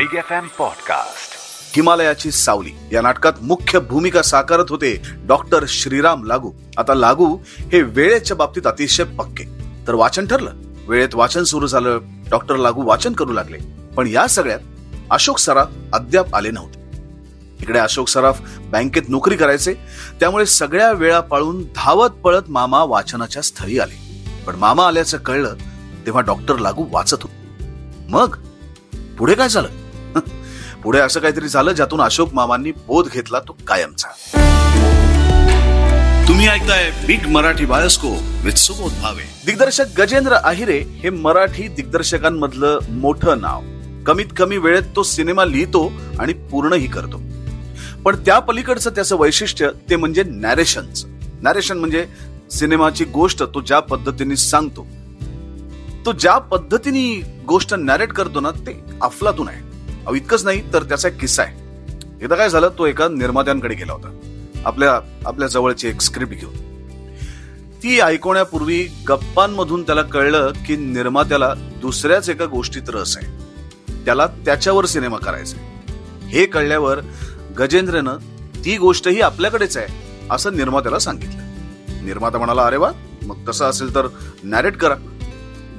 Big F M podcast हिमालयाची सावली. या नाटकात मुख्य भूमिका साकारत होते डॉक्टर श्रीराम लागू. आता लागू हे वेळेच्या बाबतीत अतिशय पक्के. तर वाचन ठरलं. वेळेत वाचन सुरू झालं डॉक्टर लागू वाचन करू लागले. पण या सगळ्यात अशोक सराफ अद्याप आले नव्हते. इकडे अशोक सराफ बँकेत नोकरी करायचे. त्यामुळे सगळ्या वेळा पाळून धावत पळत मामा वाचनाच्या स्थळी आले. पण मामा आल्याचं कळलं तेव्हा डॉक्टर लागू वाचत होते. मग पुढे काय झालं? पुढे असं काहीतरी झालं ज्यातून अशोक मामांनी बोध घेतला तो कायमचा. तुम्ही ऐकताय big Marathi bioscope with Subodh Bhave दिग्दर्शक गजेंद्र आहिरे हे मराठी दिग्दर्शकांमधलं मोठं नाव. कमीत कमी वेळेत तो सिनेमा लिहितो आणि पूर्णही करतो. पण त्या पलीकडचं त्याचं वैशिष्ट्य ते म्हणजे नॅरेशनचं नॅरेशन म्हणजे सिनेमाची गोष्ट तो ज्या पद्धतीने सांगतो. तो ज्या पद्धतीने गोष्ट नॅरेट करतो ना ते अफलातून आहे. अहो इतकंच नाही तर त्याचा एक किस्सा आहे. एकदा काय झालं तो एका निर्मात्यांकडे गेला होता. आपल्या आपल्या जवळची एक स्क्रिप्ट घेऊन. ती ऐकवण्यापूर्वी गप्पांमधून त्याला कळलं की निर्मात्याला दुसऱ्याच एका गोष्टीत रस आहे. त्याला त्याच्यावर सिनेमा करायचा हे कळल्यावर गजेंद्रनं ती गोष्टही आपल्याकडेच आहे असं निर्मात्याला सांगितलं. निर्माता म्हणाला अरे वा मग तसं असेल तर नॅरेट करा.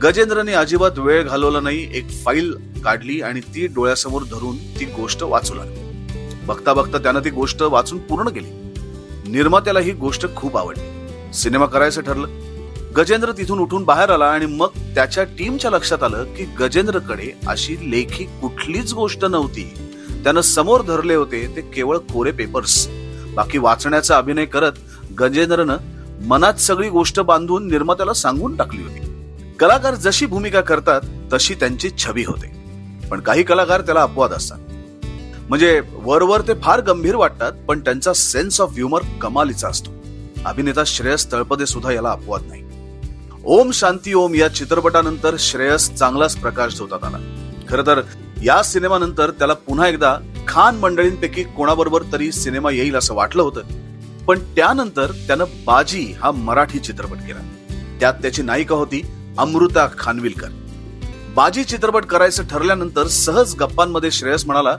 गजेंद्रने अजिबात वेळ घालवला नाही एक फाईल काढली आणि ती डोळ्यासमोर धरून ती गोष्ट वाचू लागली. बघता बघता त्यानं ती गोष्ट वाचून पूर्ण केली. निर्मात्याला ही गोष्ट खूप आवडली. सिनेमा करायचं ठरलं. गजेंद्र तिथून उठून बाहेर आला आणि मग त्याच्या टीमच्या लक्षात आलं की गजेंद्रकडे अशी लेखी कुठलीच गोष्ट नव्हती. त्यानं समोर धरले होते ते केवळ कोरे पेपर्स बाकी वाचण्याचा अभिनय करत गजेंद्रनं मनात सगळी गोष्ट बांधून निर्मात्याला सांगून टाकली होती. कलाकार जशी भूमिका करतात तशी त्यांची छबी होते. पण काही कलाकार त्याला अपवाद असतात. म्हणजे वरवर ते फार गंभीर वाटतात पण त्यांचा सेन्स ऑफ ह्युमर कमालीचा असतो. अभिनेता श्रेयस तळपदे सुद्धा याला अपवाद नाही. ओम शांती ओम या चित्रपटानंतर श्रेयस चांगलाच प्रकाश झोतात आला. खर तर या सिनेमानंतर त्याला पुन्हा एकदा खान मंडळींपैकी कोणाबरोबर तरी सिनेमा येईल असं वाटलं होतं. पण त्यानंतर त्यानं बाजी हा मराठी चित्रपट केला. त्यात त्याची नायिका होती अमृता खानविलकर. बाजी चित्रपट करायचं ठरल्यानंतर सहज गप्पांमध्ये श्रेयस म्हणाला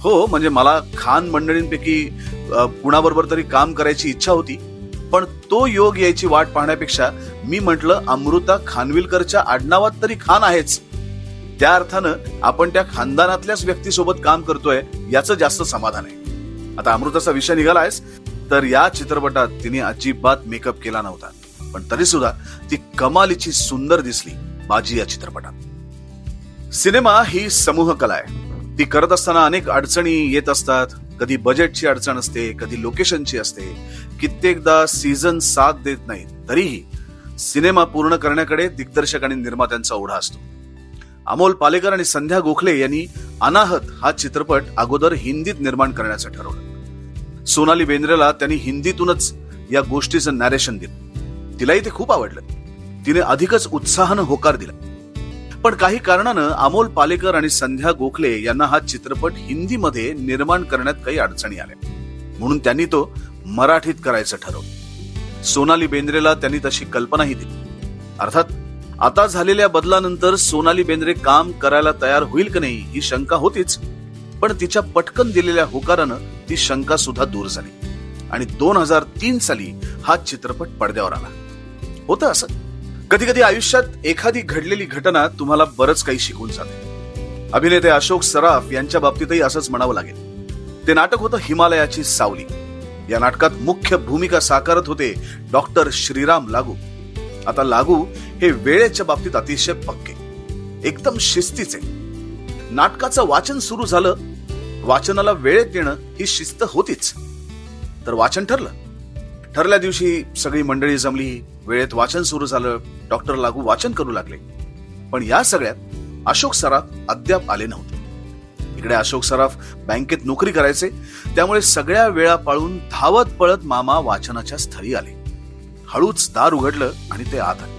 हो म्हणजे मला खान मंडळींपैकी कुणाबरोबर तरी काम करायची इच्छा होती पण तो योग यायची वाट पाहण्यापेक्षा मी म्हटलं अमृता खानविलकरच्या आडनावात तरी खान आहेच. त्या अर्थानं आपण त्या खानदानातल्याच व्यक्तीसोबत काम करतोय याचं जास्त समाधान आहे. आता अमृताचा विषय निघालायस तर या चित्रपटात तिने अजिबात मेकअप केला नव्हता. पण तरी सुद्धा ती कमालीची सुंदर दिसली माझी या चित्रपटात. सिनेमा ही समूह कला आहे. ती करत असताना अनेक अडचणी येत असतात. कधी बजेटची अडचण असते कधी लोकेशनची असते. कित्येकदा सीझन साथ देत नाही तरीही सिनेमा पूर्ण करण्याकडे दिग्दर्शक आणि निर्मात्यांचा ओढा असतो. अमोल पालेकर आणि संध्या गोखले यांनी अनाहत हा चित्रपट अगोदर हिंदीत निर्माण करण्याचं ठरवलं. सोनाली बेंद्रेला त्यांनी हिंदीतूनच या गोष्टीचं नॅरेशन दिलं. तिलाही ते खूप आवडलं. तिने अधिकच उत्साहानं होकार दिला. पण काही कारणानं अमोल पालेकर आणि संध्या गोखले यांना हा चित्रपट हिंदीमध्ये निर्माण करण्यात काही अडचणी आल्या. म्हणून त्यांनी तो मराठीत करायचं ठरवलं. सोनाली बेंद्रेला त्यांनी तशी कल्पनाही दिली. अर्थात आता झालेल्या बदलानंतर सोनाली बेंद्रे काम करायला तयार होईल की नाही ही शंका होतीच पण तिच्या पटकन दिलेल्या होकारानं ती शंका सुद्धा दूर झाली. आणि दोन हजार तीन साली हा चित्रपट पडद्यावर आला. होतं असं? कधी कधी आयुष्यात एखादी घडलेली घटना तुम्हाला बरंच काही शिकवून जाते. अभिनेते अशोक सराफ यांच्या बाबतीतही असंच म्हणावं लागेल. ते नाटक होतं हिमालयाची सावली. या नाटकात मुख्य भूमिका साकारत होते डॉक्टर श्रीराम लागू. आता लागू हे वेळेच्या बाबतीत अतिशय पक्के. एकदम शिस्तीचे. नाटकाचं वाचन सुरू झालं. वाचनाला वेळेत येणं ही शिस्त होतीच. तर वाचन ठरलं. ठरल्या दिवशी सगळी मंडळी जमली वेळेत वाचन सुरू झालं डॉक्टर लागू वाचन करू लागले. पण या सगळ्यात अशोक सराफ अद्याप आले नव्हते. इकडे अशोक सराफ बँकेत नोकरी करायचे त्यामुळे सगळ्या वेळा पाळून धावत पळत मामा वाचनाच्या स्थळी आले. हळूच दार उघडलं आणि ते आत आले.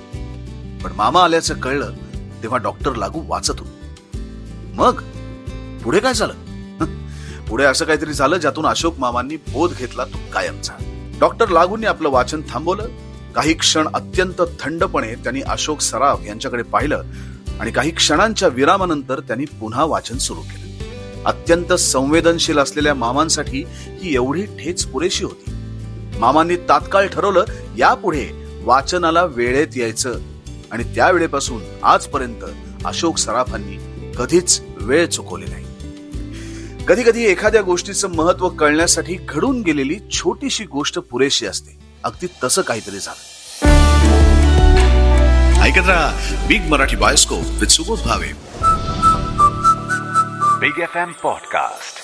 पण मामा आल्याचं कळलं तेव्हा डॉक्टर लागू वाचत होते. मग पुढे काय झालं? पुढे असं काहीतरी झालं ज्यातून अशोक मामांनी बोध घेतला तो कायमचा. डॉक्टर लागूंनी आपलं वाचन थांबवलं. काही क्षण अत्यंत थंडपणे त्यांनी अशोक सराफ यांच्याकडे पाहिलं आणि काही क्षणांच्या विरामानंतर त्यांनी पुन्हा वाचन सुरू केलं. अत्यंत संवेदनशील असलेल्या मामांसाठी ही एवढी ठेच पुरेशी होती. मामांनी तात्काळ ठरवलं यापुढे वाचनाला वेळेत यायचं. आणि त्यावेळेपासून आजपर्यंत अशोक सराफांनी कधीच वेळ चुकवली नाही. कधी कधी एखाद्या गोष्टीचं महत्त्व कळण्यासाठी घडून गेलेली छोटीशी गोष्ट पुरेशी असते. अगदी तसं काहीतरी झालं. ऐकत राहा big Marathi bioscope with Subodh Bhave big F M podcast